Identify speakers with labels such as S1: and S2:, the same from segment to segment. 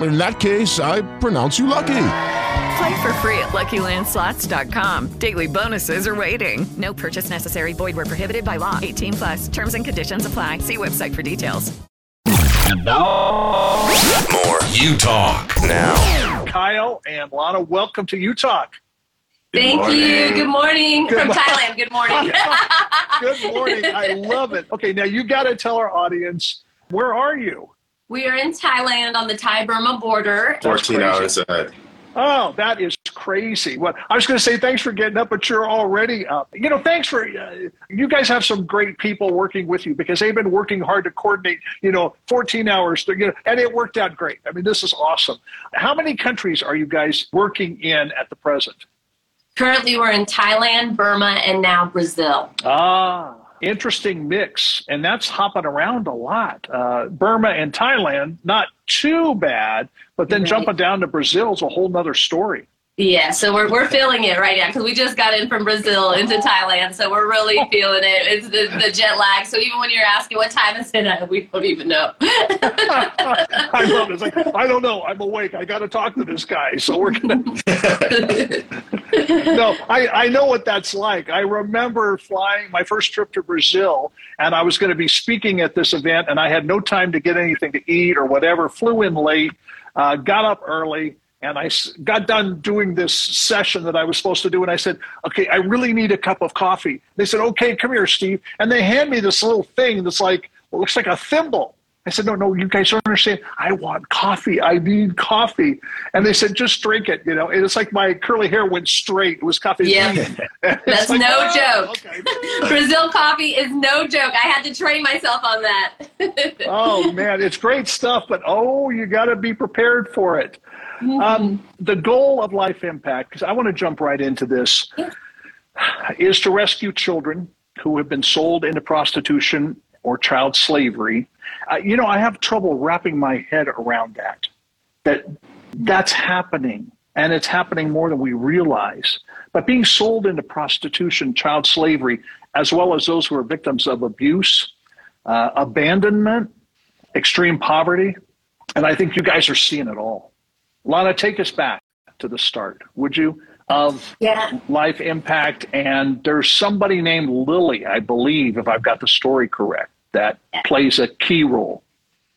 S1: In that case, I pronounce you lucky.
S2: Play for free at LuckyLandSlots.com. Daily bonuses are waiting. No purchase necessary. Void where prohibited by law. 18 plus. Terms and conditions apply. See website for details.
S3: And now,
S4: more Utalk now.
S3: Kyle and Lana, welcome to Utalk.
S5: Good Thank morning. you. Good morning Good from mo- Thailand. Good morning.
S3: Good morning. I love it. Okay, now you got to tell our audience where are you?
S5: We are in Thailand on the Thai Burma border.
S4: 14 hours ahead.
S3: Oh, that is crazy. What I was going to say, thanks for getting up, but you're already up. You know, thanks for uh, you guys have some great people working with you because they've been working hard to coordinate. You know, 14 hours, to, you know, and it worked out great. I mean, this is awesome. How many countries are you guys working in at the present?
S5: Currently, we're in Thailand, Burma, and now Brazil.
S3: Ah, interesting mix. And that's hopping around a lot. Uh, Burma and Thailand, not too bad, but then right. jumping down to Brazil is a whole nother story.
S5: Yeah, so we're, we're feeling it right now because we just got in from Brazil into Thailand, so we're really feeling it. It's the, the jet lag. So even when you're asking what time is it, we don't even know.
S3: I love it. It's like I don't know. I'm awake. I got to talk to this guy. So we're gonna. no, I I know what that's like. I remember flying my first trip to Brazil, and I was going to be speaking at this event, and I had no time to get anything to eat or whatever. Flew in late, uh, got up early and I got done doing this session that I was supposed to do. And I said, okay, I really need a cup of coffee. They said, okay, come here, Steve. And they hand me this little thing that's like, well, looks like a thimble. I said, no, no, you guys don't understand. I want coffee. I need coffee. And they said, just drink it. You know, and it's like my curly hair went straight. It was coffee.
S5: Yeah. That's like, no oh, joke. Okay. Brazil coffee is no joke. I had to train myself on that.
S3: oh, man. It's great stuff, but oh, you got to be prepared for it. Mm-hmm. Um, the goal of Life Impact, because I want to jump right into this, yeah. is to rescue children who have been sold into prostitution or child slavery. Uh, you know, I have trouble wrapping my head around that. That that's happening, and it's happening more than we realize. But being sold into prostitution, child slavery, as well as those who are victims of abuse, uh, abandonment, extreme poverty, and I think you guys are seeing it all. Lana, take us back to the start, would you, of yeah. Life Impact? And there's somebody named Lily, I believe, if I've got the story correct, that yeah. plays a key role.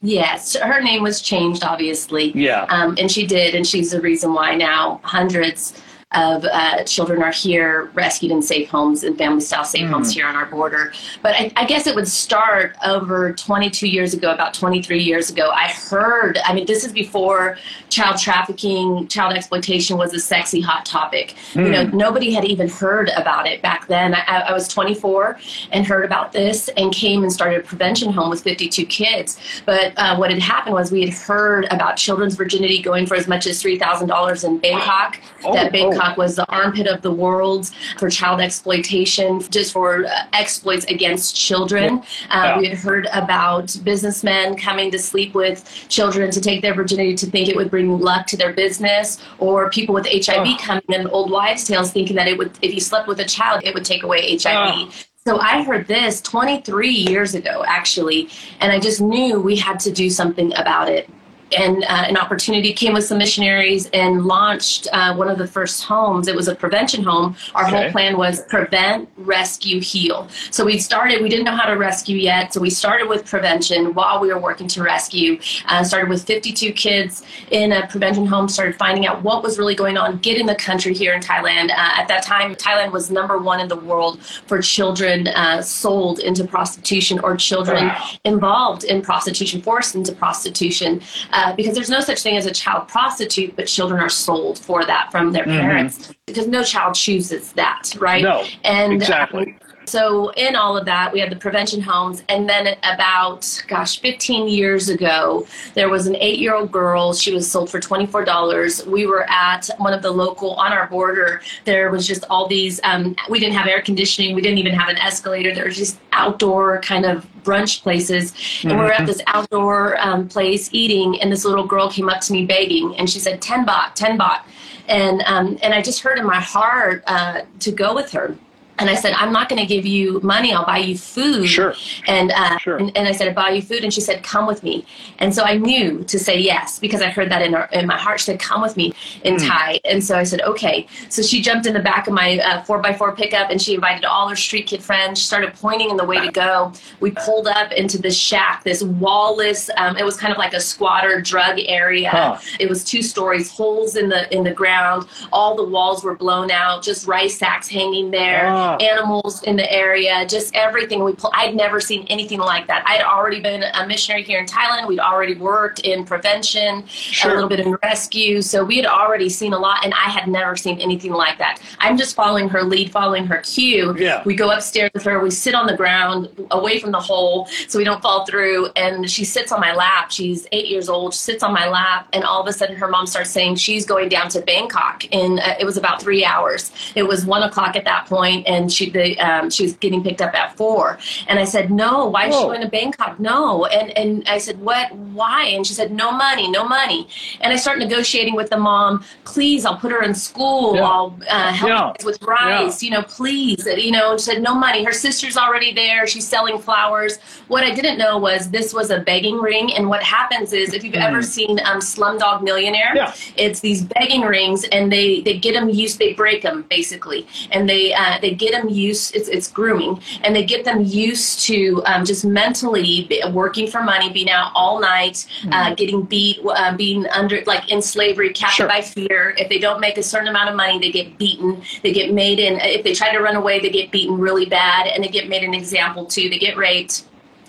S5: Yes, her name was changed, obviously.
S3: Yeah.
S5: Um, and she did, and she's the reason why now hundreds of uh, children are here rescued in safe homes and family style safe mm. homes here on our border. But I, I, guess it would start over 22 years ago, about 23 years ago. I heard, I mean, this is before child trafficking, child exploitation was a sexy hot topic. Mm. You know, mm. nobody had even heard about it back then. I, I was 24 and heard about this and came and started a prevention home with 52 kids. But uh, what had happened was we had heard about children's virginity going for as much as $3,000 in Bangkok. Oh, that Bangkok oh was the armpit of the world for child exploitation, just for uh, exploits against children. Uh, We had heard about businessmen coming to sleep with children to take their virginity to think it would bring luck to their business, or people with HIV oh. coming in old wives' tales thinking that it would, if you slept with a child, it would take away HIV. So I heard this 23 years ago, actually, and I just knew we had to do something about it and uh, an opportunity came with some missionaries and launched uh, one of the first homes. It was a prevention home. Our
S3: Okay.
S5: whole plan was prevent, rescue, heal. So we started. We didn't know how to rescue yet, so we started with prevention while we were working to rescue. Uh, started with 52 kids in a prevention home. Started finding out what was really going on. Get in the country here in Thailand. Uh, at that time, Thailand was number one in the world for children uh, sold into prostitution or children
S3: Wow.
S5: involved in prostitution, forced into prostitution, uh, because there's no such thing as a child prostitute, but children are sold for that from their
S3: Mhm.
S5: parents because no child chooses that, right?
S3: No,
S5: and
S3: exactly.
S5: um, so in all of that, we had the prevention homes, and then about gosh, 15 years ago, there was an eight-year-old girl. She was sold for $24. We were at one of the local on our border. There was just all these. Um, we didn't have air conditioning. We didn't even have an escalator. There was just outdoor kind of brunch places, and we we're at
S3: Mhm.
S5: this outdoor um, place eating, and this little girl came up to me begging, and she said, 10 baht, 10 baht. And, um, and I just heard in my heart uh, to go with her. And I said, I'm not going to give you money. I'll buy you food.
S3: Sure.
S5: And, uh,
S3: Sure.
S5: and, and I said, I'll buy you food. And she said, come with me. And so I knew to say yes because I heard that in, her, in my heart. She said, come with me in
S3: Hmm.
S5: Thai. And so I said, okay. So she jumped in the back of my uh, 4x4 pickup and she invited all her street kid friends. She started pointing in the way to go. We pulled up into this shack, this wallless, um, it was kind of like a squatter drug area.
S3: Huh.
S5: It was two stories, holes in the in the ground. All the walls were blown out, just rice sacks hanging there,
S3: Ah.
S5: animals in the area, just everything. We pull, I'd never seen anything like that. I'd already been a missionary here in Thailand. We'd already worked in prevention,
S3: Sure.
S5: a little bit in rescue. So we had already seen a lot, and I had never seen anything like that. I'm just following her lead, following her cue.
S3: Yeah.
S5: We go upstairs with her. We sit on the ground, away from the hole, so we don't fall through. And she sits on my lap. She's eight years old. She sits on my lap, and all of a sudden, her mom starts saying she's going down to Bangkok. And uh, it was about three hours. It was one o'clock at that point, and she the, um, she was getting picked up at four. And I said, no. Why is she going to Bangkok? No. And and I said, what? Why? And she said, no money, no money. And I start negotiating with the mom. Please, I'll put her in school.
S3: Yeah.
S5: I'll uh, help
S3: Yeah.
S5: with rice. You know, please. You know, and she said, no money. Her sister's already there. She's selling flowers. What I didn't know was this was a begging ring. And what happens is, if you've ever seen um, Slumdog Millionaire,
S3: Yeah.
S5: it's these begging rings, and they they get them used. They break them basically, and they uh, they get them used. It's it's grooming, and they get them used to um, just mentally working for money, being out all night, uh, getting beat, uh, being under like in slavery, captured
S3: Sure.
S5: by fear. If they don't make a certain amount of money, they get beaten. They get made in. If they try to run away, they get beaten really bad, and they get made an example too. They get raped.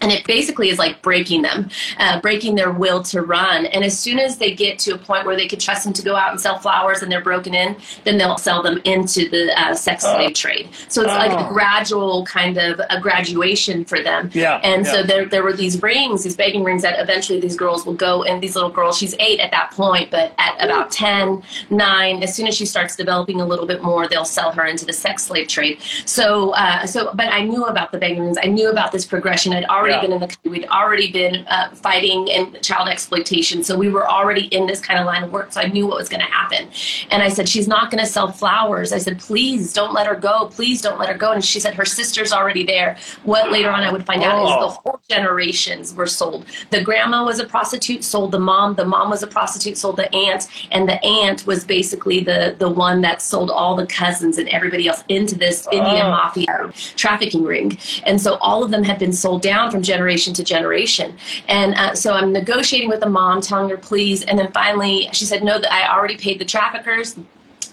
S5: And it basically is like breaking them, uh, breaking their will to run. And as soon as they get to a point where they can trust them to go out and sell flowers and they're broken in, then they'll sell them into the uh, sex slave trade. So it's like a
S3: Oh.
S5: gradual kind of a graduation for them.
S3: Yeah,
S5: And so there, there were these rings, these begging rings that eventually these girls will go. And these little girls, she's eight at that point, but at about 10, 9, as soon as she starts developing a little bit more, they'll sell her into the sex slave trade. So, uh, so, but I knew about the begging rings. I knew about this progression. I'd already
S3: Yeah.
S5: been in the country. We'd already been uh, fighting and child exploitation. So we were already in this kind of line of work. So I knew what was going to happen. And I said, she's not going to sell flowers. I said, please don't let her go. Please don't let her go. And she said, her sister's already there. What later on I would find out is
S3: Oh.
S5: the whole generations were sold. The grandma was a prostitute, sold the mom. The mom was a prostitute, sold the aunt. And the aunt was basically the, the one that sold all the cousins and everybody else into this Indian
S3: Oh.
S5: mafia trafficking ring. And so all of them had been sold down from generation to generation. And uh, so I'm negotiating with the mom, telling her, please. And then finally, she said, no, that I already paid the traffickers.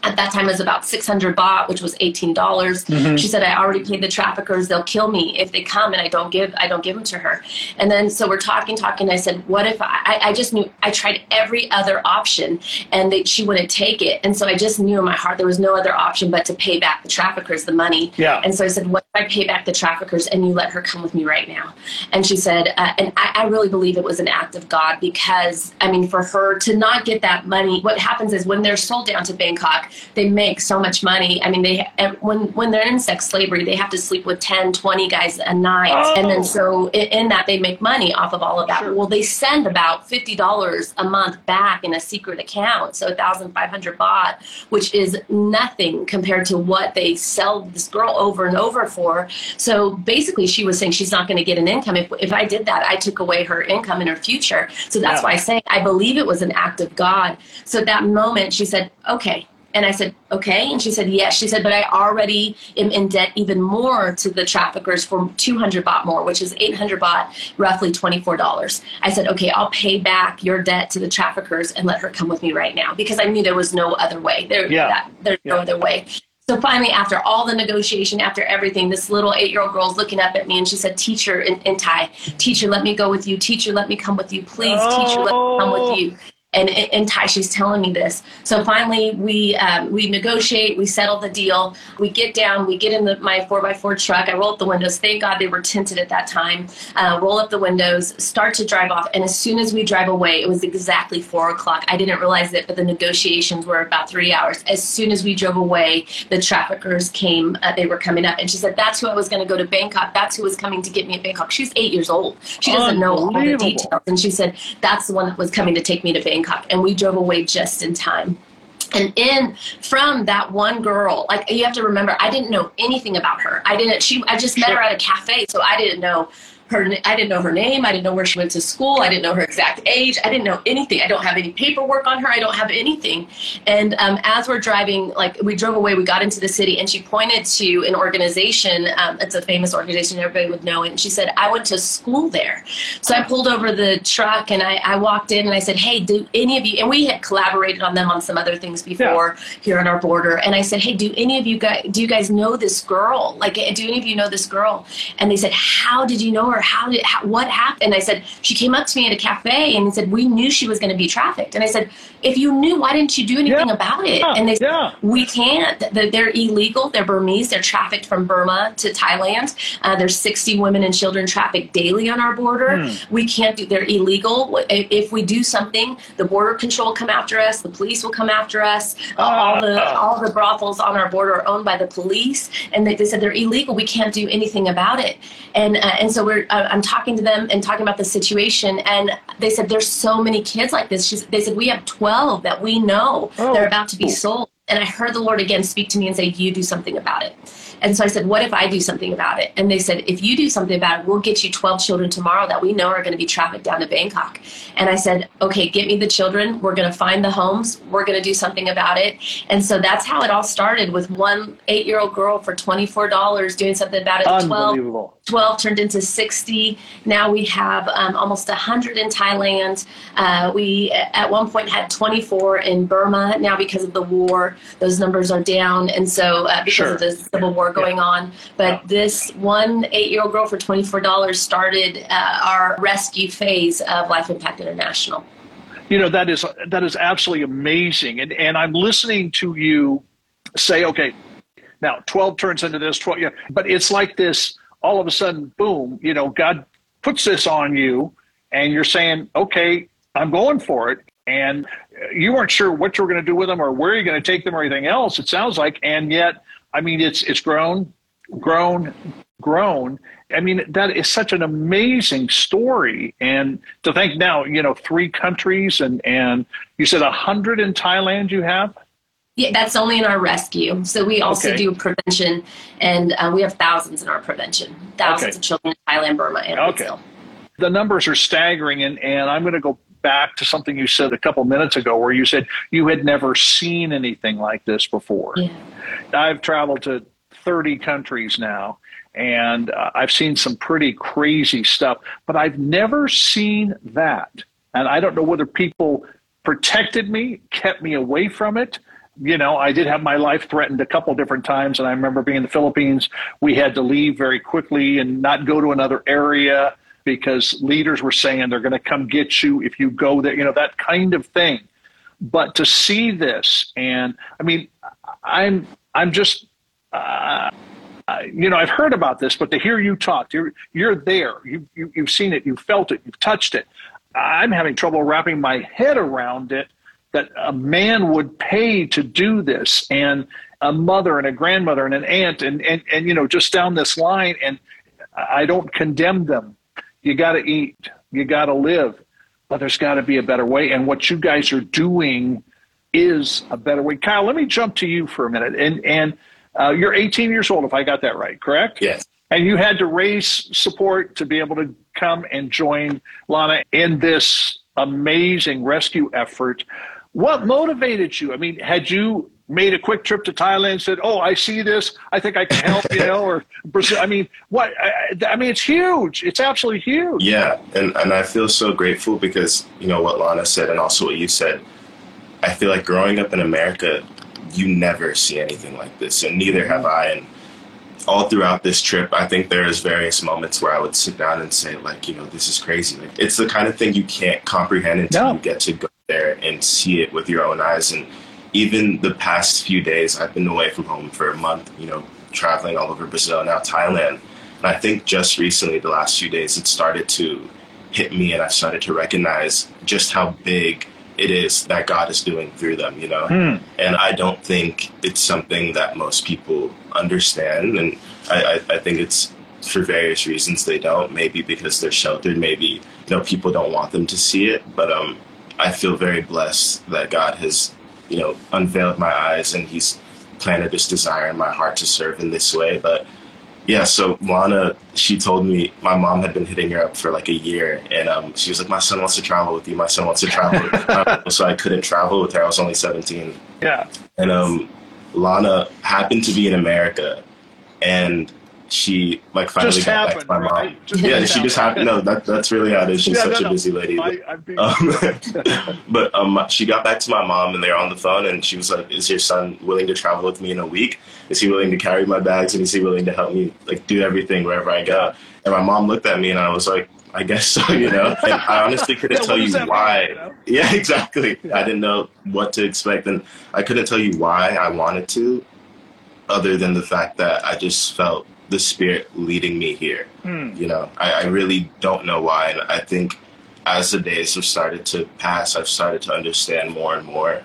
S5: At that time, it was about 600 baht, which was $18. dollars
S3: Mhm.
S5: She said, I already paid the traffickers. They'll kill me if they come and I don't give, I don't give them to her. And then, so we're talking, talking. I said, what if I, I, I just knew, I tried every other option and they, she wouldn't take it. And so I just knew in my heart there was no other option but to pay back the traffickers the money.
S3: Yeah.
S5: And so I said, what if I pay back the traffickers and you let her come with me right now? And she said, uh, and I, I really believe it was an act of God because, I mean, for her to not get that money, what happens is when they're sold down to Bangkok, they make so much money. I mean, they when when they're in sex slavery, they have to sleep with 10, 20 guys a night, oh. and then oh. so in, in, that they make money off of all of that. Sure. Well, they send about fifty dollars a month back in a secret account, so thousand five hundred baht, which is nothing compared to what they sell this girl over and over for. So basically, she was saying she's not going to get an income if if I did that. I took away her income in her future. So that's yeah. why I say I believe it was an act of God. So that moment, she said, "Okay." And I said, okay. And she said, yes. She said, but I already am in debt even more to the traffickers for 200 baht more, which is 800 baht, roughly $24. I said, okay, I'll pay back your debt to the traffickers and let her come with me right now because I knew there was no other way. There, yeah. That, there's yeah. no other way. So finally, after all the negotiation, after everything, this little eight-year-old girl's looking up at me and she said, "Teacher, in, in Thai, teacher, let me go with you. Teacher, let me come with you. Please, oh. teacher, let me come with oh. you." And in Thai, she's telling me this. So finally, we um, we negotiate, we settle the deal. We get down, we get in the, my four x four truck. I roll up the windows. Thank God they were tinted at that time. Uh, roll up the windows, start to drive off, and as soon as we drive away, it was exactly four o'clock. I didn't realize it, but the negotiations were about three hours. As soon as we drove away, the traffickers came. Uh, they were coming up, and she said, "That's who I was going to go to Bangkok. That's who was coming to get me at Bangkok." She's eight years old. She doesn't know all the details, and she said, "That's the one that was coming to take me to Bangkok." Bangkok, and we drove away just in time. And in from that one girl, like you have to remember, I didn't know anything about her. I didn't. She. I just met her at a cafe, so I didn't know her I didn't know her name. I didn't know where she went to school. I didn't know her exact age. I didn't know anything. I don't have any paperwork on her. I don't have anything. And um, as we're driving, like we drove away, we got into the city, and she pointed to an organization. Um, it's a famous organization. Everybody would know it. And she said, "I went to school there." So I pulled over the truck and I, I walked in and I said, "Hey, do any of you?" And we had collaborated on them on some other things before yeah. here on our border. And I said, "Hey, do any of you guys do you guys know this girl? Like, do any of you know this girl?" And they said, "How did you know her?" How did how, what happened? And i said she came up to me at a cafe and said we knew she was going to be trafficked. And i said if you knew why didn't you do anything yeah. about it?
S3: Yeah.
S5: and they said
S3: yeah.
S5: we can't. They're illegal. They're burmese. They're trafficked from burma to thailand. Uh, there's 60 women and children trafficked daily on our border. Hmm. we can't do they're illegal. If we do something the border control will come after us the police will come after us. Uh, all the all the brothels on our border are owned by the police. And they, they said they're illegal. We can't do anything about it. And uh, and so we're uh, I'm talking to them and talking about the situation, and they said there's so many kids like this. She's, they said we have 12 that we know oh. they're about to be sold. And I heard the Lord again speak to me and say, "You do something about it." And so I said, What if I do something about it? And they said, If you do something about it, we'll get you 12 children tomorrow that we know are going to be trafficked down to Bangkok. And I said, Okay, get me the children. We're going to find the homes. We're going to do something about it. And so that's how it all started with one eight year old girl for $24 doing something about it.
S3: Unbelievable.
S5: 12, 12 turned into 60. Now we have um, almost 100 in Thailand. Uh, we at one point had 24 in Burma. Now, because of the war, those numbers are down. And so, uh, because sure. of the civil war going yeah. on. But this one eight year old girl for $24 started uh, our rescue phase of Life Impact International.
S3: You know, that is, that is absolutely amazing. And, and I'm listening to you say, okay, now 12 turns into this 12, yeah, but it's like this all of a sudden, boom, you know, God puts this on you and you're saying, okay, I'm going for it. And you weren't sure what you were going to do with them or where you're going to take them or anything else, it sounds like. And yet, I mean, it's, it's grown, grown, grown. I mean, that is such an amazing story. And to think now, you know, three countries and, and you said a hundred in Thailand you have?
S5: Yeah, that's only in our rescue. So we also okay. do prevention, and uh, we have thousands in our prevention. Thousands okay. of children in Thailand, Burma, and okay. Brazil.
S3: The numbers are staggering, and, and I'm going to go back to something you said a couple minutes ago, where you said you had never seen anything like this before. Yeah. I've traveled to 30 countries now, and uh, I've seen some pretty crazy stuff, but I've never seen that. And I don't know whether people protected me, kept me away from it you know, I did have my life threatened a couple different times. And I remember being in the Philippines, we had to leave very quickly and not go to another area because leaders were saying they're going to come get you if you go there, you know, that kind of thing. But to see this, and I mean, I'm, I'm just, uh, you know, I've heard about this, but to hear you talk, you're, you're there, you, you, you've seen it, you've felt it, you've touched it. I'm having trouble wrapping my head around it that a man would pay to do this and a mother and a grandmother and an aunt and and, and you know just down this line and i don't condemn them. You got to eat. You got to live. But there's got to be a better way and what you guys are doing is a better way. Kyle let me jump to you for a minute and and uh, you're 18 years old if i got that right correct?
S4: Yes.
S3: And you had to raise support to be able to come and join lana in this amazing rescue effort what motivated you? I mean, had you made a quick trip to Thailand and said, "Oh, I see this. I think I can help," you know, or Brazil? I mean, what? I, I, mean, it's huge. It's absolutely huge.
S4: Yeah, and and I feel so grateful because you know what Lana said, and also what you said. I feel like growing up in America, you never see anything like this, and neither have I. And all throughout this trip, I think there's various moments where I would sit down and say, like, you know, this is crazy. Like, it's the kind of thing you can't comprehend until no. you get to go there and see it with your own eyes. And even the past few days, I've been away from home for a month, you know, traveling all over Brazil, now Thailand. And I think just recently, the last few days, it started to hit me and I started to recognize just how big it is that God is doing through them, you know? Hmm. And I don't think it's something that most people understand. And I, I, I think it's for various reasons they don't. Maybe because they're sheltered, maybe, you know, people don't want them to see it. But um, I feel very blessed that God has, you know, unveiled my eyes and He's planted this desire in my heart to serve in this way. But yeah, so Lana, she told me my mom had been hitting her up for like a year, and um, she was like, "My son wants to travel with you. My son wants to travel." so I couldn't travel with her. I was only seventeen.
S3: Yeah.
S4: And um, Lana happened to be in America, and she like finally
S3: just
S4: got
S3: happened,
S4: back to my
S3: right?
S4: mom. Just yeah, she just happened. No, that, that's really how it is. She's
S3: Yeah,
S4: such
S3: no,
S4: a busy lady.
S3: I,
S4: But, um, but um, she got back to my mom and they're on the phone and she was like, "Is your son willing to travel with me in a week? Is he willing to carry my bags and is he willing to help me like do everything wherever I go?" And my mom looked at me and I was like, "I guess so," you know. And I honestly couldn't
S3: Yeah,
S4: tell you
S3: that mean,
S4: why.
S3: you know?
S4: Yeah, exactly. I didn't know what to expect and I couldn't tell you why I wanted to, other than the fact that I just felt the spirit leading me here.
S3: Hmm.
S4: You know, I, I really don't know why. And I think as the days have started to pass, I've started to understand more and more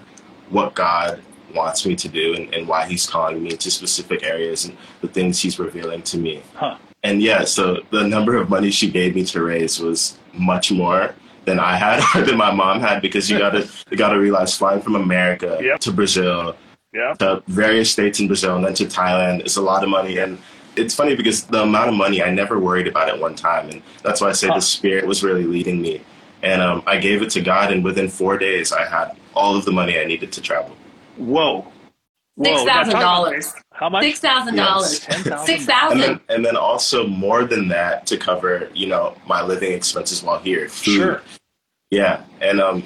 S4: what God wants me to do and, and why He's calling me into specific areas and the things He's revealing to me.
S3: Huh.
S4: And yeah, so the number of money she gave me to raise was much more than I had or than my mom had because you gotta you gotta realize flying from America
S3: Yep.
S4: to Brazil
S3: yeah.
S4: to various states in Brazil and then to Thailand is a lot of money. And it's funny because the amount of money I never worried about at one time, and that's why I say
S3: Huh.
S4: the spirit was really leading me. And um, I gave it to God, and within four days, I had all of the money I needed to travel.
S3: Whoa. Whoa.
S5: Six
S3: Now,
S5: thousand
S3: talk-
S5: dollars.
S3: How much?
S5: Six thousand dollars. 6000
S4: And then, and then also more than that to cover, you know, my living expenses while here. Food.
S3: Sure.
S4: Yeah, and um, it-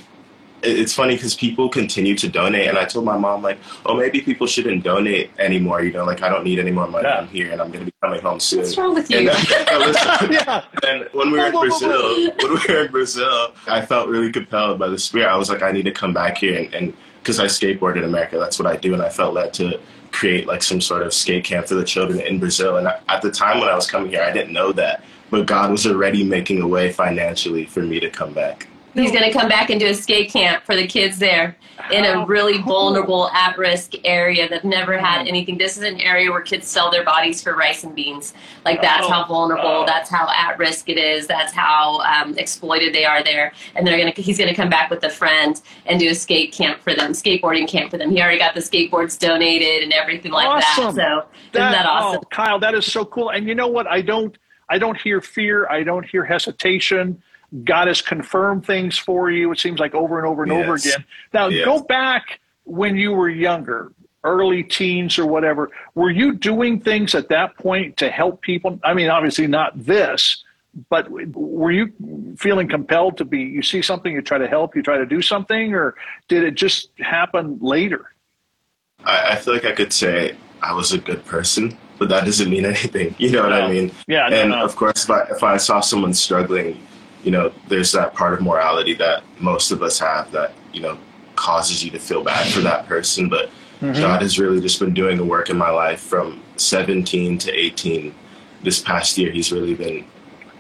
S4: it's funny because people continue to donate, and I told my mom like, oh, maybe people shouldn't donate anymore. You know, like I don't need any more money.
S3: Yeah.
S4: I'm here, and I'm going to be coming home soon.
S5: What's wrong with
S4: And
S5: you?
S4: then, listen,
S3: yeah.
S4: and when we were in Brazil, when we were in Brazil, I felt really compelled by the spirit. I was like, I need to come back here, and because I skateboard in America, that's what I do, and I felt led to create like some sort of skate camp for the children in Brazil. And I, at the time when I was coming here, I didn't know that, but God was already making a way financially for me to come back.
S5: He's going to come back and do a skate camp for the kids there in a really vulnerable, at risk area that never had anything. This is an area where kids sell their bodies for rice and beans. Like, that's how vulnerable,
S3: Oh.
S5: that's how at risk it is, that's how um, exploited they are there. And they're to, he's going to come back with a friend and do a skate camp for them, skateboarding camp for them. He already got the skateboards donated and everything like
S3: Awesome.
S5: that. So, isn't that awesome?
S3: Oh, Kyle, that is so cool. And you know what? I don't I don't hear fear. I don't hear hesitation. God has confirmed things for you. It seems like over and over and over again. Now
S4: Yes.
S3: go back when you were younger, early teens or whatever. Were you doing things at that point to help people? I mean, obviously not this, but were you feeling compelled to be? You see something, you try to help, you try to do something, or did it just happen later?
S4: I, I feel like I could say I was a good person, but that doesn't mean anything. You know what I mean?
S3: Yeah, no,
S4: and
S3: no.
S4: of course, if I, if I saw someone struggling, you know, there's that part of morality that most of us have that, you know, causes you to feel bad for that person. But
S3: Mm-hmm.
S4: God has really just been doing the work in my life from 17 to 18. This past year, He's really been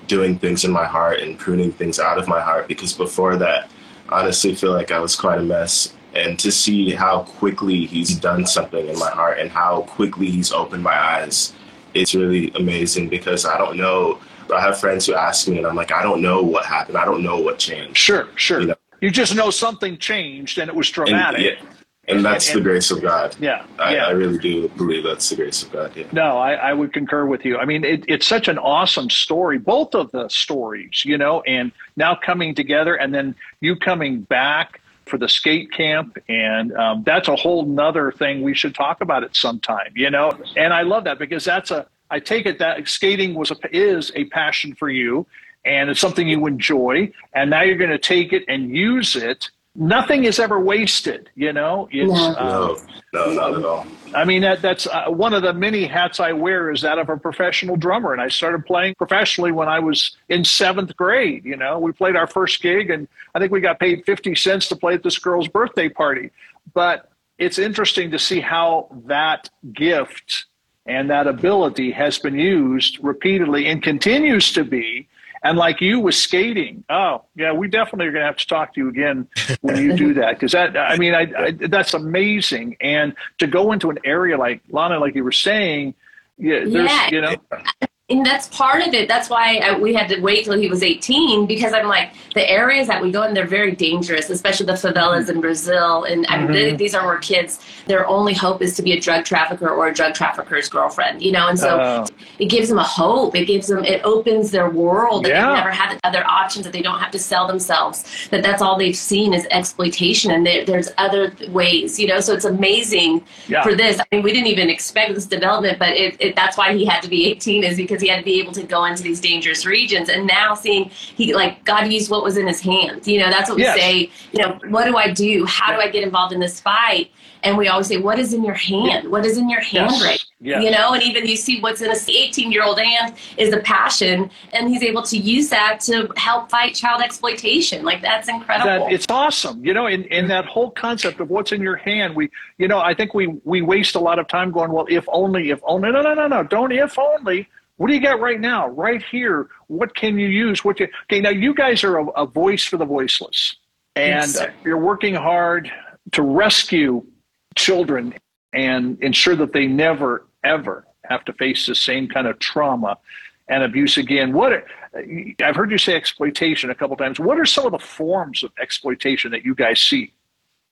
S4: doing things in my heart and pruning things out of my heart because before that, I honestly feel like I was quite a mess. and to see how quickly he's done something in my heart and how quickly he's opened my eyes it's really amazing because i don't know i have friends who ask me and i'm like i don't know what happened i don't know what changed
S3: sure sure
S4: you, know?
S3: you just know something changed and it was dramatic
S4: and, yeah. And that's and, and, the grace of God.
S3: Yeah,
S4: I,
S3: yeah.
S4: I, really do believe that's the grace of God. Yeah.
S3: No, I, I would concur with you. I mean, it, it's such an awesome story, both of the stories, you know, and now coming together, and then you coming back for the skate camp, and um, that's a whole nother thing we should talk about at some time, you know. And I love that because that's a I take it that skating was a, is a passion for you, and it's something you enjoy, and now you're going to take it and use it nothing is ever wasted. You know,
S4: it's, no. Uh, no, no, not at all.
S3: I mean, that, that's uh, one of the many hats I wear is that of a professional drummer. And I started playing professionally when I was in seventh grade. You know, we played our first gig, and I think we got paid 50 cents to play at this girl's birthday party. But it's interesting to see how that gift and that ability has been used repeatedly and continues to be and like you with skating, oh yeah, we definitely are going to have to talk to you again when you do that because that I mean I, I, that's amazing. And to go into an area like Lana, like you were saying, yeah, there's yeah. you know
S5: and that's part of it. That's why I, we had to wait till he was 18 because I'm like the areas that we go in, they're very dangerous, especially the favelas in Brazil. And. I mean, mm-hmm. these are where kids, their only hope is to be a drug trafficker or a drug trafficker's girlfriend, you know. And so oh. it gives them a hope. It gives them, it opens their world that yeah. they've never had other options that they don't have to sell themselves. That that's all they've seen is exploitation, and there's other ways, you know. So it's amazing yeah. for this. I mean, we didn't even expect this development, but it, it, that's why he had to be 18 is because because he had to be able to go into these dangerous regions. And now seeing he like God used what was in his hands. You know, that's what we yes. say. You know, what do I do? How do I get involved in this fight? And we always say, what is in your hand? What is in your hand yes. right? Yes. You know, and even you see what's in a 18 year old hand is a passion, and he's able to use that to help fight child exploitation. Like that's incredible.
S3: That, it's awesome. You know, in, in that whole concept of what's in your hand, we, you know, I think we we waste a lot of time going, well, if only, if only. No, no, no, no. Don't if only what do you got right now, right here? What can you use? What you, okay? Now you guys are a, a voice for the voiceless, and yes. you're working hard to rescue children and ensure that they never ever have to face the same kind of trauma and abuse again. What I've heard you say exploitation a couple times. What are some of the forms of exploitation that you guys see?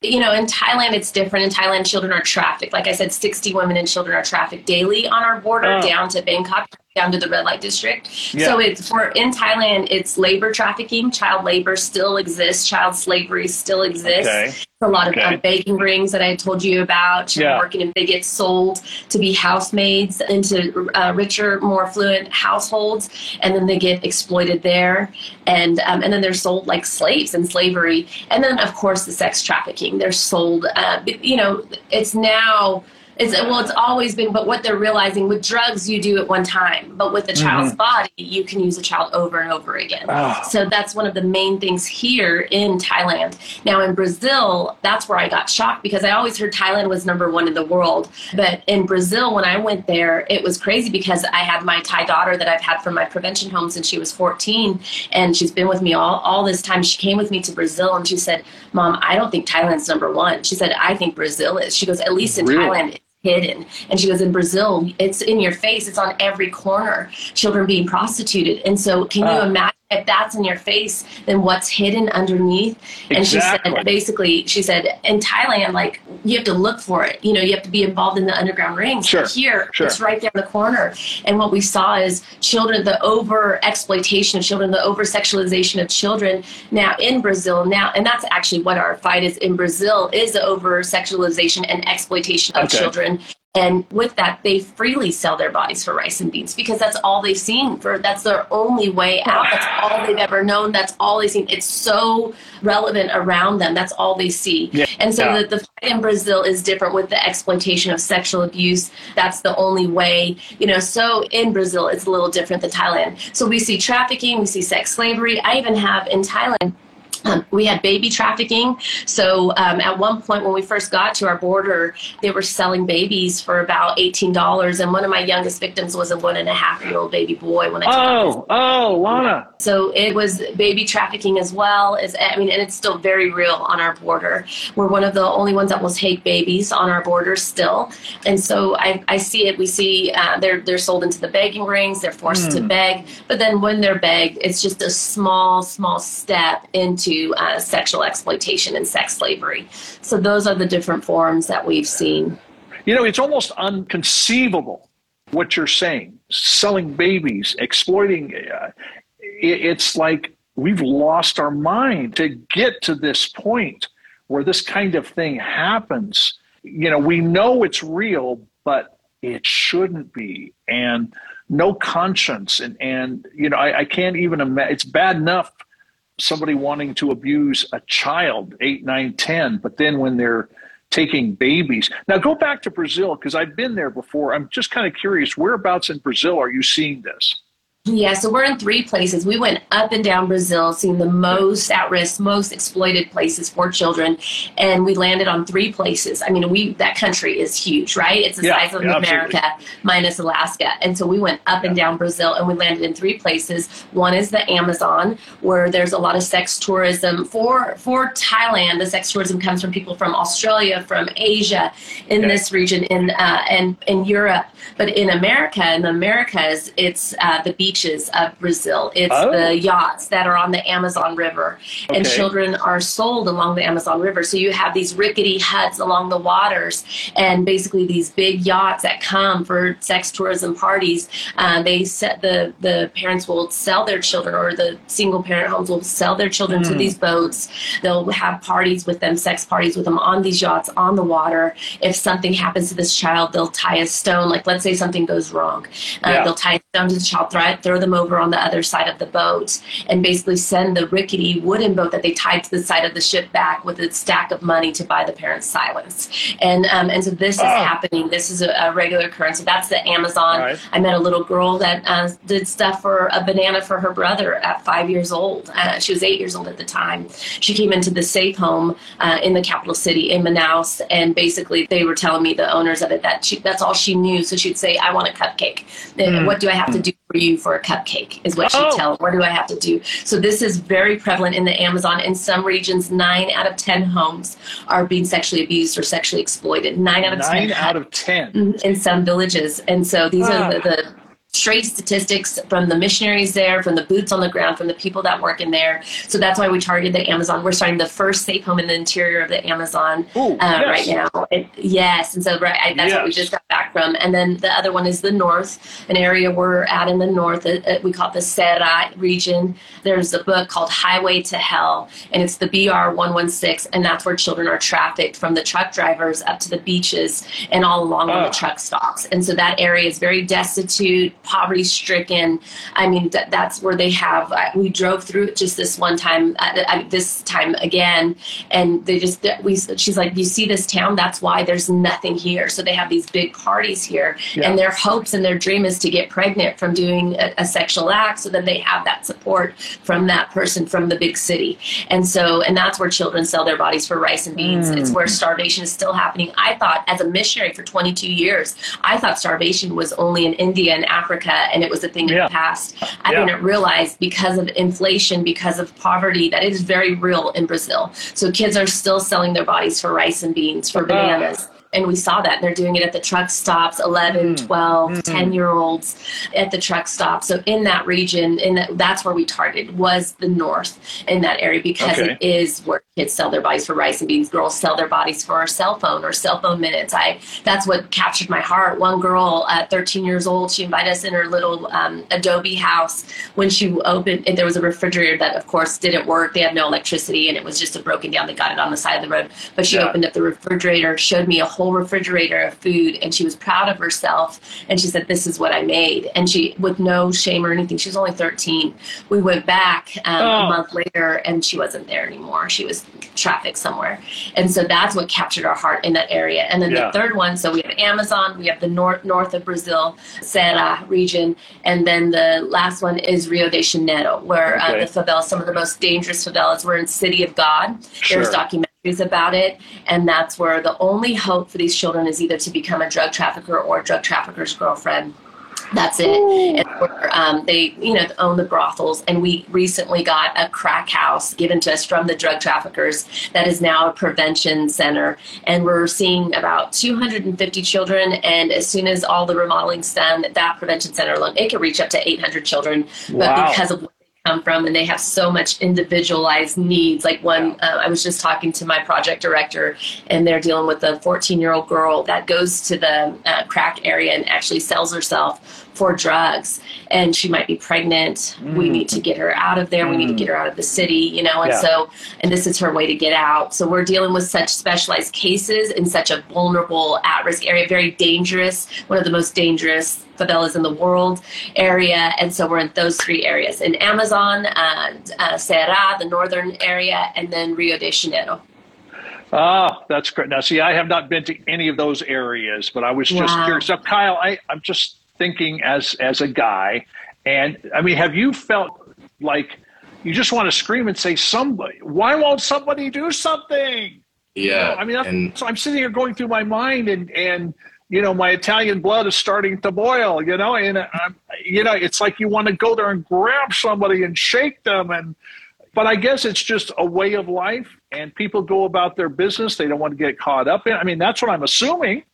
S5: you know, in Thailand, it's different. In Thailand, children are trafficked. Like I said, 60 women and children are trafficked daily on our border oh. down to Bangkok, down to the red light district. Yeah. So it's for in Thailand, it's labor trafficking. Child labor still exists. Child slavery still exists. Okay. A lot of okay. um, begging rings that I told you about. Yeah. working and they get sold to be housemaids into uh, richer, more affluent households, and then they get exploited there, and um, and then they're sold like slaves in slavery, and then of course the sex trafficking. They're sold. Uh, you know, it's now it's well, it's always been, but what they're realizing with drugs, you do it one time, but with a child's mm-hmm. body, you can use a child over and over again. Oh. So that's one of the main things here in Thailand. Now in Brazil, that's where I got shocked because I always heard Thailand was number one in the world, but in Brazil, when I went there, it was crazy because I had my Thai daughter that I've had from my prevention home since she was 14, and she's been with me all all this time. She came with me to Brazil, and she said, "Mom, I don't think Thailand's number one." She said, "I think Brazil is." She goes, "At least in really? Thailand." Hidden. And she goes, in Brazil, it's in your face, it's on every corner, children being prostituted. And so, can you uh, imagine if that's in your face, then what's hidden underneath? And she said, basically, she said, in Thailand, like, you have to look for it. You know, you have to be involved in the underground rings.
S3: Sure.
S5: Here,
S3: sure.
S5: it's right there in the corner. And what we saw is children, the over exploitation of children, the over sexualization of children now in Brazil now, and that's actually what our fight is in Brazil is the over sexualization and exploitation of okay. children and with that they freely sell their bodies for rice and beans because that's all they've seen for that's their only way out. That's all they've ever known. That's all they've seen. It's so relevant around them. That's all they see. Yeah. and so yeah. the, the fight in brazil is different with the exploitation of sexual abuse. That's the only way you know so in brazil it's a little different than thailand. So we see trafficking we see sex slavery. I even have in thailand Um, we had baby trafficking. So um, at one point, when we first got to our border, they were selling babies for about eighteen dollars, and one of my youngest victims was a one and a half year old baby boy. When I
S3: oh oh Lana,
S5: so it was baby trafficking as well as I mean, and it's still very real on our border. We're one of the only ones that will take babies on our border still, and so I, I see it. We see uh, they're they're sold into the begging rings. They're forced mm. to beg, but then when they're begged, it's just a small small step into to uh, sexual exploitation and sex slavery. So those are the different forms that we've seen.
S3: You know, it's almost unconceivable what you're saying. Selling babies, exploiting. Uh, it's like we've lost our mind to get to this point where this kind of thing happens. You know, we know it's real, but it shouldn't be. And no conscience. And, and you know, I, I can't even imagine. It's bad enough somebody wanting to abuse a child, eight, nine, ten, but then when they're taking babies. Now go back to Brazil because I've been there before. I'm just kind of curious, whereabouts in Brazil are you seeing this?
S5: Yeah, so we're in three places. We went up and down Brazil, seeing the most at risk, most exploited places for children, and we landed on three places. I mean, we that country is huge, right? It's the yeah, size of yeah, America absolutely. minus Alaska, and so we went up yeah. and down Brazil, and we landed in three places. One is the Amazon, where there's a lot of sex tourism for for Thailand. The sex tourism comes from people from Australia, from Asia, in this region, in uh, and in Europe, but in America, in the Americas, it's uh, the beach beaches of Brazil. It's oh. the yachts that are on the Amazon River, okay. and children are sold along the Amazon River. So you have these rickety huts along the waters, and basically these big yachts that come for sex tourism parties. Uh, they set the the parents will sell their children, or the single parent homes will sell their children mm. to hmm. these boats. They'll have parties with them, sex parties with them on these yachts on the water. If something happens to this child, they'll tie a stone. Like let's say something goes wrong, uh, yeah. they'll tie stone to the child, throw it, throw them over on the other side of the boat and basically send the rickety wooden boat that they tied to the side of the ship back with a stack of money to buy the parents' silence. And um, and so this is oh. happening. This is a, a, regular occurrence. So that's the Amazon. Right. I met a little girl that uh, did stuff for a banana for her brother at five years old. Uh, she was eight years old at the time. She came into the safe home uh, in the capital city in Manaus, and basically they were telling me the owners of it that she, that's all she knew. So she'd say, "I want a cupcake. Mm. What do I have to do for you for a cupcake is what oh. she tells. What do I have to do? So this is very prevalent in the Amazon. In some regions, nine out of ten homes are being sexually abused or sexually exploited. Nine out of
S3: nine ten. Nine out of ten.
S5: In some villages, and so these ah. are the, the straight statistics from the missionaries there, from the boots on the ground, from the people that work in there. So that's why we targeted the Amazon. We're starting the first safe home in the interior of the Amazon Ooh, uh, yes. right now. Yes, and so right, I, that's yes. what we just got back from. And then the other one is the north, an area we're at in the north. Uh, uh we call it the Ceará region. There's a book called Highway to Hell, and it's the BR 116, and that's where children are trafficked from the truck drivers up to the beaches and all along on the ah. truck stops. And so that area is very destitute poverty stricken. I mean, th- that's where they have. Uh, we drove through it just this one time, uh, uh, this time again, and they just we. She's like, you see this town? That's why there's nothing here. So they have these big parties here, yeah. and their hopes and their dream is to get pregnant from doing a, a sexual act. So then they have that support from that person from the big city, and so and that's where children sell their bodies for rice and beans. Mm. It's where starvation is still happening. I thought, as a missionary for 22 years, I thought starvation was only in India and Africa Africa and it was a thing yeah. in the past. I yeah. didn't realize because of inflation, because of poverty, that it is very real in Brazil. So kids are still selling their bodies for rice and beans, for bananas. Uh and we saw that they're doing it at the truck stops 11 mm. 12 mm. 10 year olds at the truck stop so in that region and that's where we targeted was the north in that area because okay. it is where kids sell their bodies for rice and beans girls sell their bodies for a cell phone or cell phone minutes i that's what captured my heart one girl at 13 years old she invited us in her little um, adobe house when she opened and there was a refrigerator that of course didn't work they had no electricity and it was just a broken down they got it on the side of the road but she yeah. opened up the refrigerator showed me a whole refrigerator of food and she was proud of herself and she said this is what i made and she with no shame or anything she was only 13 we went back um, oh. a month later and she wasn't there anymore she was trafficked somewhere. And so that's what captured our heart in that area. And then
S3: Yeah.
S5: the third one, so we have Amazon, we have the north north of Brazil, Ceará region, and then the last one is Rio de Janeiro, where
S3: Okay.
S5: uh, the favelas, some of the most dangerous favelas, we're in City of God. There's
S3: Sure.
S5: About it, and that's where the only hope for these children is either to become a drug trafficker or a drug trafficker's girlfriend. That's it. And um, they, you know, own the brothels, and we recently got a crack house given to us from the drug traffickers that is now a prevention center, and we're seeing about 250 children. And as soon as all the remodeling's done, that prevention center alone, it can reach up to 800 children. But because of come from and they have so much individualized needs. Like one uh, i was just talking to my project director and they're dealing with a 14 year old girl that goes to the uh, crack area and actually sells herself for drugs and she might be pregnant. We
S3: Mm.
S5: need to get her out of there. We need to get her out of the city you know and
S3: Yeah.
S5: so and this is her way to get out. So we're dealing with such specialized cases in such a vulnerable at-risk area very dangerous one of the most dangerous favelas in the world area and so we're in those three areas in amazon and uh, Ceará, the northern area and then rio de janeiro
S3: Ah, that's great. Now, see, I have not been to any of those areas, but I was just
S5: Wow.
S3: curious. So, Kyle, I, I'm just thinking as as a guy, and I mean, have you felt like you just want to scream and say, "Somebody, why won't somebody do something?"
S4: Yeah.
S3: I mean,
S4: and
S3: so I'm sitting here going through my mind, and and you know, my Italian blood is starting to boil. You know, and I'm, you know, it's like you want to go there and grab somebody and shake them, and but I guess it's just a way of life, and people go about their business. They don't want to get caught up in. I mean, that's what I'm assuming.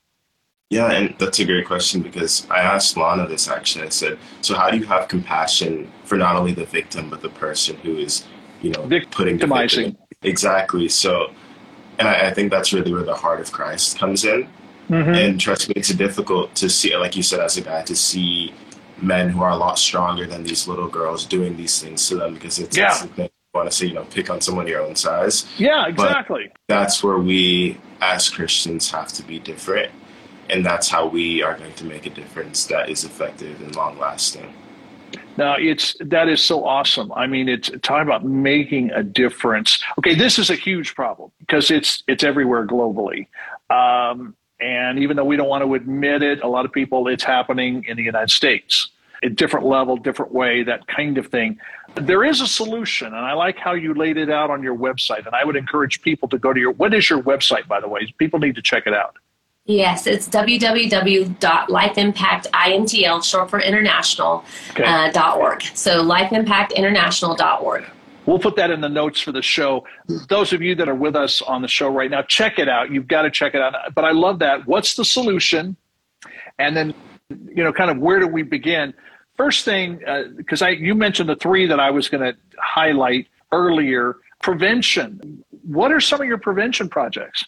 S4: Yeah, and that's a great question because I asked Lana this actually. I said, "So how do you have compassion for not only the victim but the person who is, you know, putting
S3: Victimizing.
S4: victim Exactly. So, and I, I think that's really where the heart of Christ comes in.
S3: Mhm.
S4: And trust me, it's difficult to see, like you said, as a guy, to see men who are a lot stronger than these little girls doing these things to them because it's,
S3: Yeah.
S4: it's the thing you want to say, you know, pick on someone your own size.
S3: Yeah,
S4: But
S3: exactly.
S4: that's where we as Christians have to be different. And that's how we are going to make a difference that is effective and long lasting.
S3: Now it's that is so awesome. I mean, it's talking about making a difference. Okay, this is a huge problem because it's it's everywhere globally. Um, and even though we don't want to admit it, a lot of people, it's happening in the United States. A different level, different way, that kind of thing. There is a solution, and I like how you laid it out on your website. And I would encourage people to go to your. What is your website, by the way? People need to check it out.
S5: Yes, it's www.lifeimpactintl, short for international,
S3: Okay.
S5: uh, dot org. So lifeimpactinternational.org.
S3: We'll put that in the notes for the show. Those of you that are with us on the show right now, check it out. You've got to check it out. But I love that. What's the solution? And then, you know, kind of where do we begin? First thing, uh, because I you mentioned the three that I was going to highlight earlier. Prevention. What are some of your prevention projects?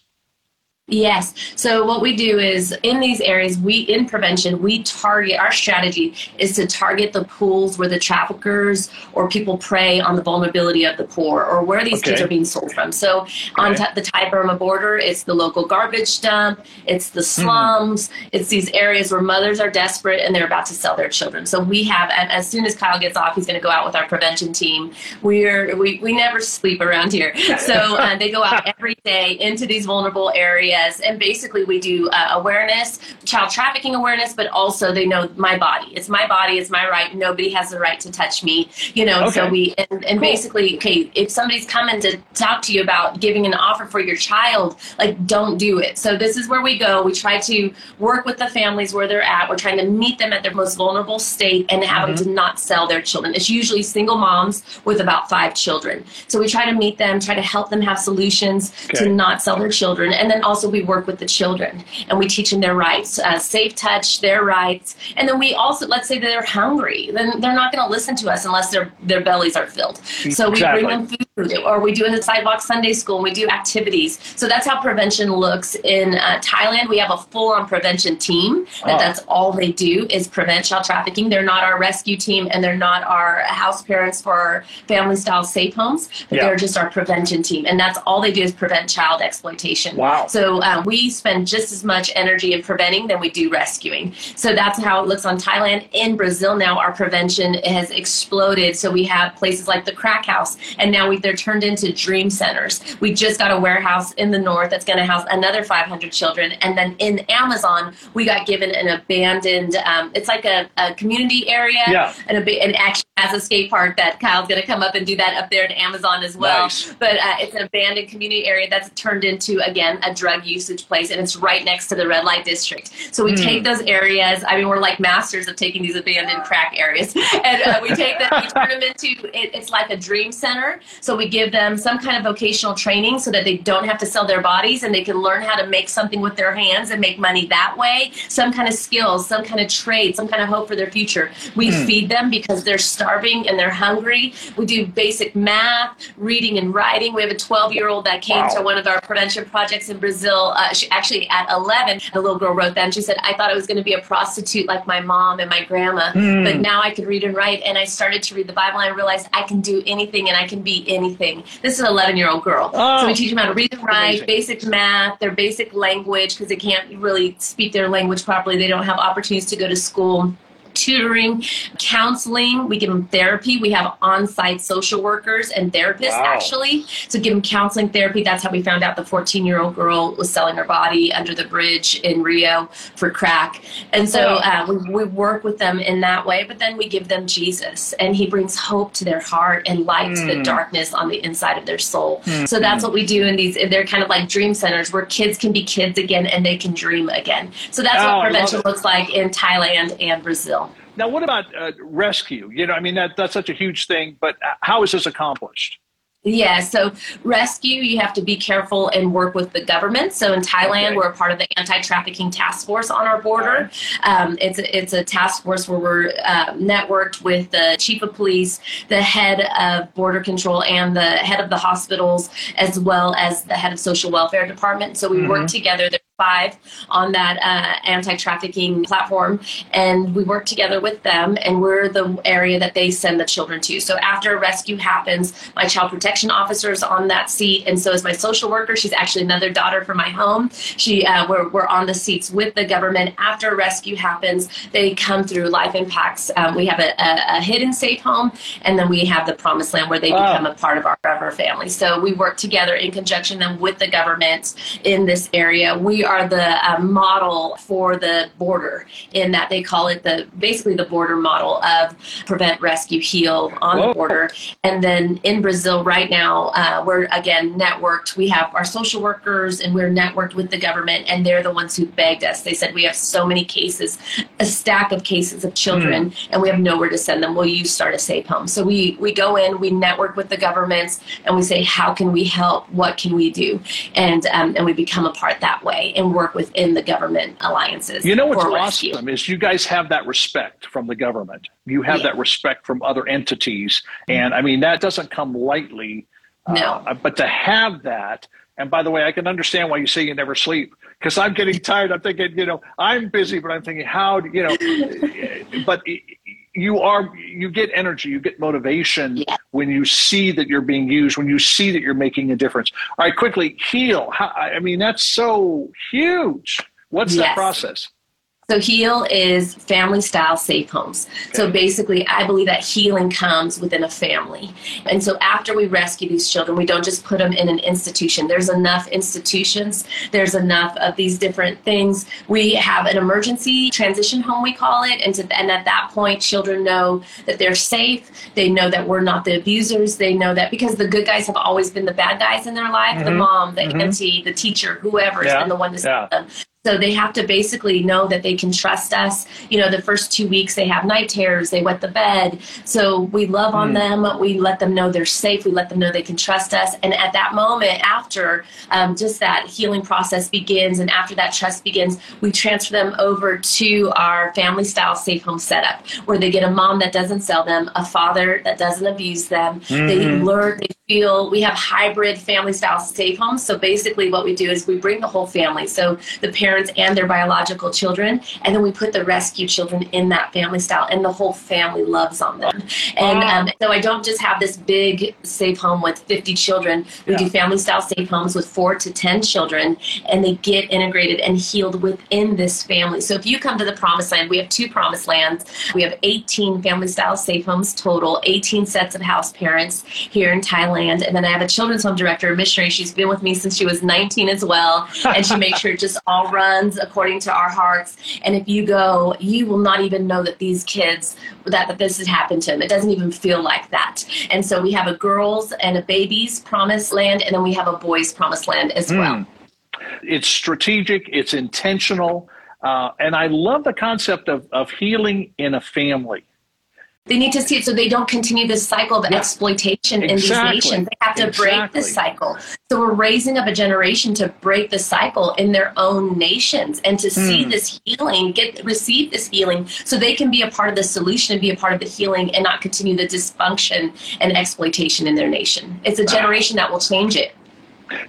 S5: Yes. So what we do is in these areas, we in prevention, we target our strategy is to target the pools where the traffickers or people prey on the vulnerability of the poor or where these kids are being sold from. So on t- the Thai Burma border, it's the local garbage dump, it's the slums, it's these areas where mothers are desperate and they're about to sell their children. So we have, and as soon as Kyle gets off, he's going to go out with our prevention team. We're we we never sleep around here. So uh, they go out every day into these vulnerable areas, and basically we do uh, awareness, child trafficking awareness, but also they know my body. It's my body. It's my right. Nobody has the right to touch me. You know. So we and, and basically, okay, if somebody's coming to talk to you about giving an offer for your child, like don't do it. So this is where we go. We try to work with the families where they're at. We're trying to meet them at their most vulnerable state and have them to not sell their children. It's usually single moms with about five children. So we try to meet them, try to help them have solutions
S6: Okay.
S5: to not sell their children. And then also we work with the children and we teach them their rights, uh, safe touch, their rights. And then we also, let's say they're hungry, then they're not going to listen to us unless their, their bellies are filled. So we
S6: Exactly.
S5: bring them food or we do the sidewalk Sunday school and we do activities. So that's how prevention looks in uh, Thailand. We have a full on prevention team that
S6: Oh.
S5: that's all they do is prevent child trafficking. They're not our rescue team and they're not our house parents for our family style safe homes, but
S6: Yeah.
S5: they're just our prevention team. And that's all they do is prevent child exploitation.
S6: Wow.
S5: So um, we spend just as much energy in preventing than we do rescuing. So that's how it looks on Thailand. In Brazil now, our prevention has exploded. So we have places like the crack house, and now we they're turned into dream centers. We just got a warehouse in the north that's going to house another 500 children. And then in Amazon, we got given an abandoned, um, it's like a, a community area.
S3: Yeah.
S5: And, a, and actually has a skate park that Kyle's going to come up and do that up there in Amazon as well.
S3: Nice.
S5: But uh, it's an abandoned community area that's turned into, again, a drug usage place. And it's right next to the red light district. So we
S3: Hmm.
S5: take those areas. I mean, we're like masters of taking these abandoned crack areas. And uh, we take them, we turn them into, it, it's like a dream center. So we give them some kind of vocational training so that they don't have to sell their bodies and they can learn how to make something with their hands and make money that way. Some kind of skills, some kind of trade, some kind of hope for their future. We
S6: Hmm.
S5: feed them because they're starving and they're hungry. We do basic math, reading, and writing. We have a 12 year old that came
S6: Wow.
S5: to one of our prevention projects in Brazil. Uh, she actually at 11, a little girl wrote that and she said, I thought I was going to be a prostitute like my mom and my grandma,
S6: Hmm.
S5: but now I could read and write. And I started to read the Bible and I realized I can do anything and I can be anything. This is an 11 year old girl.
S6: Oh.
S5: So we teach them how to read and write,
S6: Amazing.
S5: basic math, their basic language because they can't really speak their language properly. They don't have opportunities to go to school tutoring, counseling. We give them therapy. We have on-site social workers and therapists
S6: Wow.
S5: actually to give them counseling therapy. That's how we found out the 14-year-old girl was selling her body under the bridge in Rio for crack. And so uh, we, we work with them in that way. But then we give them Jesus, and He brings hope to their heart and light to the
S6: Mm.
S5: darkness on the inside of their soul.
S6: Mm.
S5: So that's what we do in these. They're kind of like dream centers where kids can be kids again and they can dream again. So that's
S3: Oh,
S5: what prevention looks like in Thailand and Brazil.
S3: Now, what about uh, rescue? You know, I mean, that, that's such a huge thing, but uh, how is this accomplished?
S5: Yeah, so rescue, you have to be careful and work with the government. So in Thailand,
S6: Okay.
S5: we're a part of the anti-trafficking task force on our border. Um, it's a, it's a task force where we're uh, networked with the chief of police, the head of border control, and the head of the hospitals, as well as the head of social welfare department. So we work
S6: Mhm.
S5: together. There's five on that uh, anti-trafficking platform, and we work together with them. And we're the area that they send the children to. So after a rescue happens, my child protection officer is on that seat, and so is my social worker. She's actually another daughter from my home. She uh, we're, we're on the seats with the government. After a rescue happens, they come through Life Impacts. Um, we have a, a, a hidden safe home, and then we have the Promised Land where they
S6: Wow.
S5: become a part of our Forever family. So we work together in conjunction then with the government in this area. We are the uh, model for the border in that they call it the basically the border model of prevent, rescue, heal on
S6: Whoa.
S5: the border. And then in Brazil right now, uh, we're again networked. We have our social workers and we're networked with the government, and they're the ones who begged us. They said we have so many cases, a stack of cases of children, and we have nowhere to send them. Will you start a safe home? So we we go in, we network with the governments, and we say, how can we help? What can we do? And um, and we become a part that way and work within the government alliances.
S3: You know what's
S5: rescue.
S3: awesome is you guys have that respect from the government. You have
S5: Yeah.
S3: that respect from other entities, and I mean that doesn't come lightly.
S5: No.
S3: Uh, but to have that, and by the way, I can understand why you say you never sleep because I'm getting tired. I'm thinking, you know, I'm busy, but I'm thinking, how, do you know, but you are, you get energy, you get motivation when you see that you're being used, when you see that you're making a difference. All right, quickly, heal. How, I mean, that's so huge. What's that process?
S5: So heal is family style safe homes. So basically, I believe that healing comes within a family. And so after we rescue these children, we don't just put them in an institution. There's enough institutions. There's enough of these different things. We have an emergency transition home, we call it. And, to, and at that point, children know that they're safe. They know that we're not the abusers. They know that because the good guys have always been the bad guys in their life, the
S6: Mhm.
S5: mom, the
S6: Mhm.
S5: auntie, the teacher, whoever has
S6: Yeah.
S5: been the one to
S6: Yeah.
S5: save them. So they have to basically know that they can trust us. You know, the first two weeks they have night terrors, they wet the bed. So we love on
S6: Mm.
S5: them. We let them know they're safe. We let them know they can trust us. And at that moment, after um, just that healing process begins and after that trust begins, we transfer them over to our family style safe home setup where they get a mom that doesn't sell them, a father that doesn't abuse them. They
S6: Mhm.
S5: learn, they feel we have hybrid family style safe homes. So basically, what we do is we bring the whole family, so the parents and their biological children, and then we put the rescue children in that family style, and the whole family loves on them. And um, so I don't just have this big safe home with 50 children. We do family style safe homes with four to 10 children, and they get integrated and healed within this family. So if you come to the Promised Land, we have two Promised Lands. We have 18 family style safe homes total, 18 sets of house parents here in Thailand Land. And then I have a children's home director, a missionary. She's been with me since she was 19 as well. And she makes sure it just all runs according to our hearts. And if you go, you will not even know that these kids, that, that this has happened to them. It doesn't even feel like that. And so we have a girls and a babies promised land, and then we have a boys promised land as
S3: Hmm.
S5: well.
S3: It's strategic, it's intentional. Uh, and I love the concept of, of healing in a family.
S5: They need to see it so they don't continue this cycle of
S3: Yeah.
S5: exploitation in these nations. They have to break
S3: Exactly.
S5: the cycle. So we're raising up a generation to break the cycle in their own nations and to see
S3: Hmm.
S5: this healing, get receive this healing, so they can be a part of the solution and be a part of the healing and not continue the dysfunction and exploitation in their nation. It's a generation that will change it.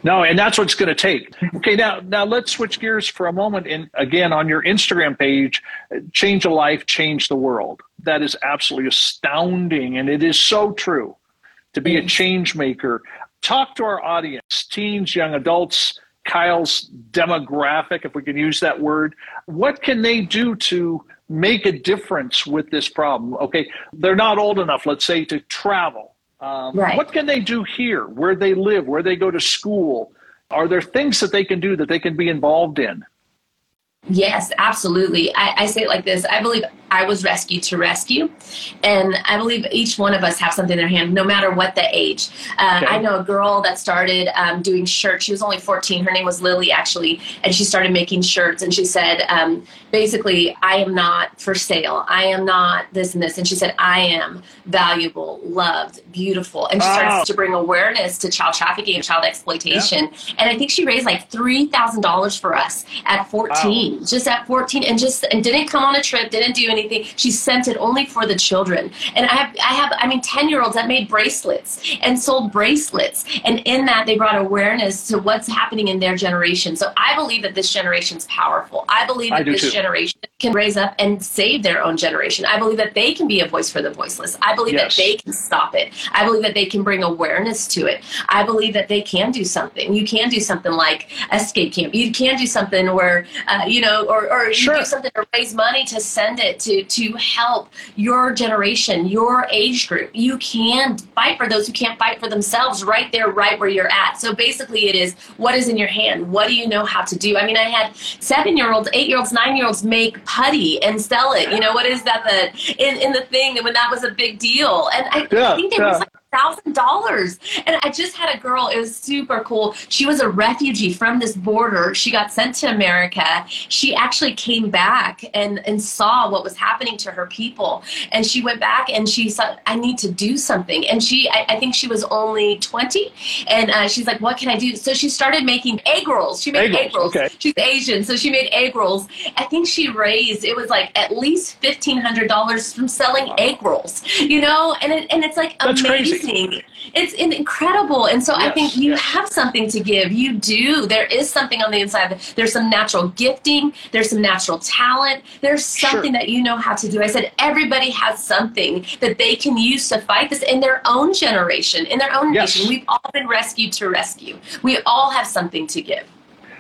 S3: No, and that's what it's going to take. Okay, now now let's switch gears for a moment. And again, on your Instagram page, change a life, change the world. That is absolutely astounding, and it is so true. To be a change maker, talk to our audience, teens, young adults, Kyle's demographic, if we can use that word. What can they do to make a difference with this problem? Okay, they're not old enough, let's say, to travel. Um,
S5: Right.
S3: What can they do here, where they live, where they go to school? Are there things that they can do that they can be involved in?
S5: Yes, absolutely. I, I say it like this I believe I was rescued to rescue. And I believe each one of us have something in their hand, no matter what the age. Uh,
S6: Okay.
S5: I know a girl that started um, doing shirts. She was only 14. Her name was Lily, actually. And she started making shirts. And she said, um, basically, I am not for sale. I am not this and this. And she said, I am valuable, loved, beautiful. And she
S6: Wow.
S5: started to bring awareness to child trafficking and child exploitation. And I think she raised like $3,000 for us at 14 just at 14 and just and didn't come on a trip didn't do anything. She sent it only for the children. And i have i have i mean 10 year olds that made bracelets and sold bracelets. And in that they brought awareness to what's happening in their generation. So i believe that this generation's powerful. I believe that
S6: do
S5: this
S6: too.
S5: generation can raise up and save their own generation. I believe that they can be a voice for the voiceless. I believe
S6: Yes.
S5: that they can stop it. I believe that they can bring awareness to it. I believe that they can do something. You can do something like a skate camp. You can do something where uh, you know or, or you do something to raise money to send it to to help your generation your age group. You can fight for those who can't fight for themselves right there right where you're at. So basically it is what is in your hand? What do you know how to do? I mean i had seven year olds eight year olds nine year olds make putty and sell it. You know what is that the in, in the thing when that was a big deal? And i,
S6: Yeah,
S5: I think there
S6: yeah.
S5: was like thousand dollars. And i just had a girl it was super cool. She was a refugee from this border. She got sent to america. She actually came back and and saw what was happening to her people. And she went back and she said i need to do something. And she i, I think she was only 20 and uh, she's like what can i do? So she started making egg rolls. She made
S3: Egg
S5: egg
S3: rolls, okay.
S5: she's asian so she made egg rolls. I think she raised it was like at least $1500 from selling egg rolls you know? And it, and it's like
S3: That's crazy.
S5: Amazing it's incredible. And so i think you
S3: yes.
S5: have something to give. You do. There is something on the inside. There's some natural gifting. There's some natural talent. There's something that you know how to do. I said everybody has something that they can use to fight this in their own generation in their own
S3: Yes.
S5: nation. We've all been rescued to rescue. We all have something to give.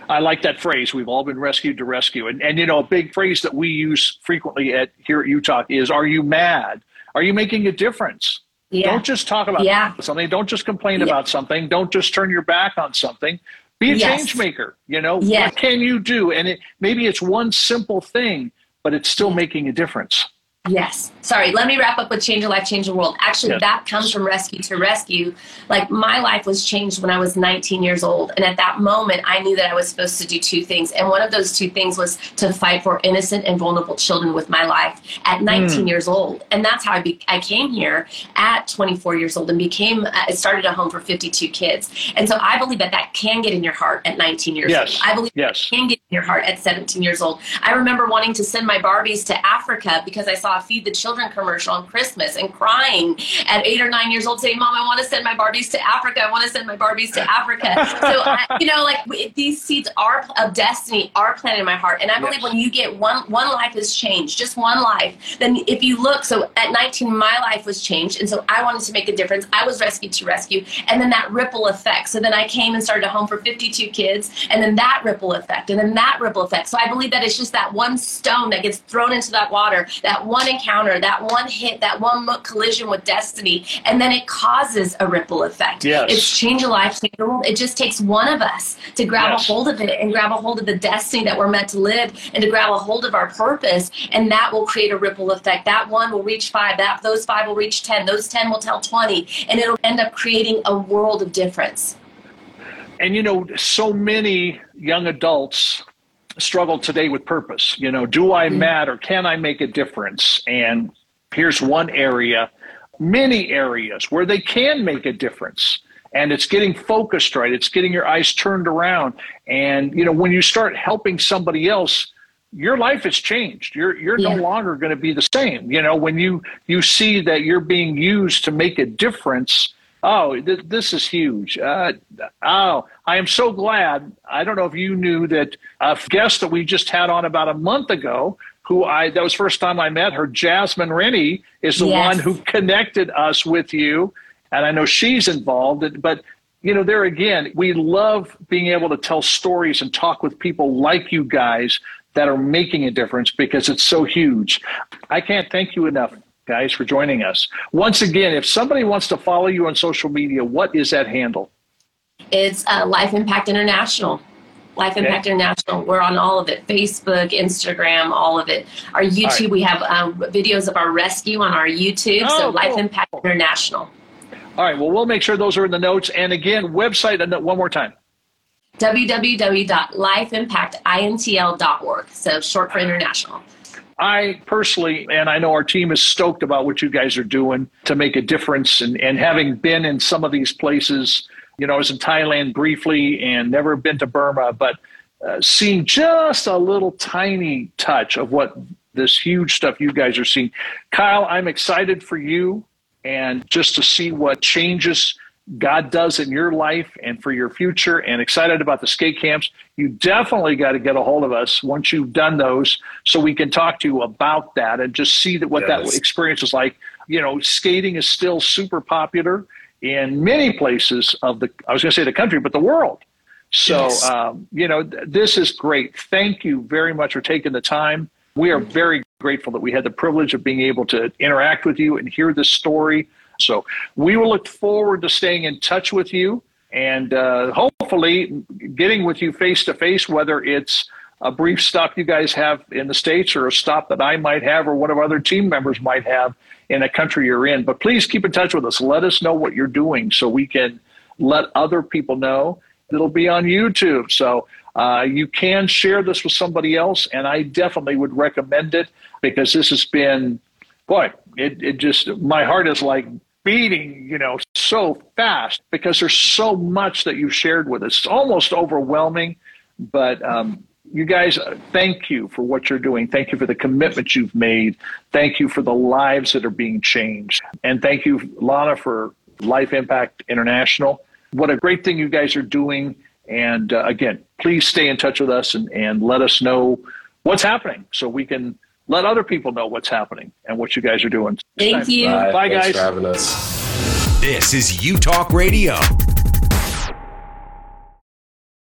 S3: I like that phrase. We've all been rescued to rescue. And, and you know, a big phrase that we use frequently at here at Utalk is Are you mad? Are you making a difference?
S5: Yeah.
S3: Don't just talk about
S5: Yeah.
S3: something. Don't just complain
S5: Yeah.
S3: about something. Don't just turn your back on something. Be a
S5: Yes.
S3: change maker. You know,
S5: Yes.
S3: what can you do? And it, maybe it's one simple thing, but it's still making a difference.
S5: Yes. Sorry, let me wrap up with Change Your Life, Change the World. Actually,
S3: Yes.
S5: that comes from Rescue to Rescue. Like, my life was changed when I was 19 years old. And at that moment, I knew that I was supposed to do two things. And one of those two things was to fight for innocent and vulnerable children with my life at 19
S6: Mm.
S5: years old. And that's how I, be- I came here at 24 years old and became, uh, started a home for 52 kids. And so I believe that that can get in your heart at 19 years
S3: Yes.
S5: old. I believe
S3: Yes.
S5: can get in your heart at 17 years old. I remember wanting to send my Barbies to Africa because I saw a Feed the Children commercial on Christmas and crying at eight or nine years old saying, Mom, I want to send my Barbies to Africa. I want to send my Barbies to Africa. so, I, you know, like these seeds are of destiny are planted in my heart. And I believe when you get one, one life is changed, just one life, then if you look, so at 19, my life was changed. And so I wanted to make a difference. I was rescued to rescue. And then that ripple effect. So then I came and started a home for 52 kids. And then that ripple effect. And then that ripple effect. So I believe that it's just that one stone that gets thrown into that water, that one one encounter, that one hit, that one collision with destiny, and then it causes a ripple effect.
S3: Yes.
S5: It's change a life, change the world. It just takes one of us to grab
S3: Yes.
S5: a hold of it and grab a hold of the destiny that we're meant to live and to grab a hold of our purpose. And that will create a ripple effect. That one will reach five, that those five will reach 10, those 10 will tell 20, and it'll end up creating a world of difference.
S3: And you know, so many young adults struggle today with purpose. You know, do I mm-hmm. matter? Can I make a difference? And here's one area, many areas where they can make a difference. And it's getting focused right. It's getting your eyes turned around. And you know, when you start helping somebody else, your life has changed. You're you're no longer going to be the same. You know, when you you see that you're being used to make a difference, oh, th- this is huge. Uh, oh, I am so glad. I don't know if you knew that a guest that we just had on about a month ago, who I that was the first time I met her, Jasmine Rennie, is the
S5: Yes.
S3: one who connected us with you, and I know she's involved. But you know, there again, we love being able to tell stories and talk with people like you guys that are making a difference because it's so huge. I can't thank you enough, guys, for joining us. Once again, if somebody wants to follow you on social media, what is that handle?
S5: It's uh, Life Impact International. Life
S3: Okay.
S5: Impact International. We're on all of it Facebook, Instagram, all of it. Our YouTube,
S3: right.
S5: we have um, videos of our rescue on our YouTube.
S3: Oh,
S5: so Life
S3: cool.
S5: Impact International.
S3: All right, well, we'll make sure those are in the notes. And again, website one more time.
S5: www.lifeimpactintl.org. So short for international.
S3: I personally, and I know our team is stoked about what you guys are doing to make a difference. And, and having been in some of these places, you know, I was in Thailand briefly and never been to Burma, but uh, seeing just a little tiny touch of what this huge stuff you guys are seeing. Kyle, I'm excited for you and just to see what changes God does in your life and for your future, and excited about the skate camps. You definitely got to get a hold of us once you've done those so we can talk to you about that and just see that what that experience is like. You know, skating is still super popular in many places of the, I was going to say the country, but the world. So,
S4: Yes.
S3: um, you know, th- this is great. Thank you very much for taking the time. We are very grateful that we had the privilege of being able to interact with you and hear this story. So, we will look forward to staying in touch with you and uh, hopefully getting with you face to face, whether it's a brief stop you guys have in the States or a stop that I might have or one of other team members might have in a country you're in. But please keep in touch with us. Let us know what you're doing so we can let other people know. It'll be on YouTube. So uh, you can share this with somebody else. And I definitely would recommend it because this has been, boy, it, it just, my heart is like beating, you know, so fast because there's so much that you've shared with us. It's almost overwhelming. But um, you guys, uh, thank you for what you're doing. Thank you for the commitment you've made. Thank you for the lives that are being changed. And thank you, Lana, for Life Impact International. What a great thing you guys are doing. And uh, again, please stay in touch with us and, and let us know what's happening so we can let other people know what's happening and what you guys are doing.
S5: Thank you.
S3: Bye,
S4: Thanks
S3: guys.
S4: for having us.
S6: This is U Talk Radio.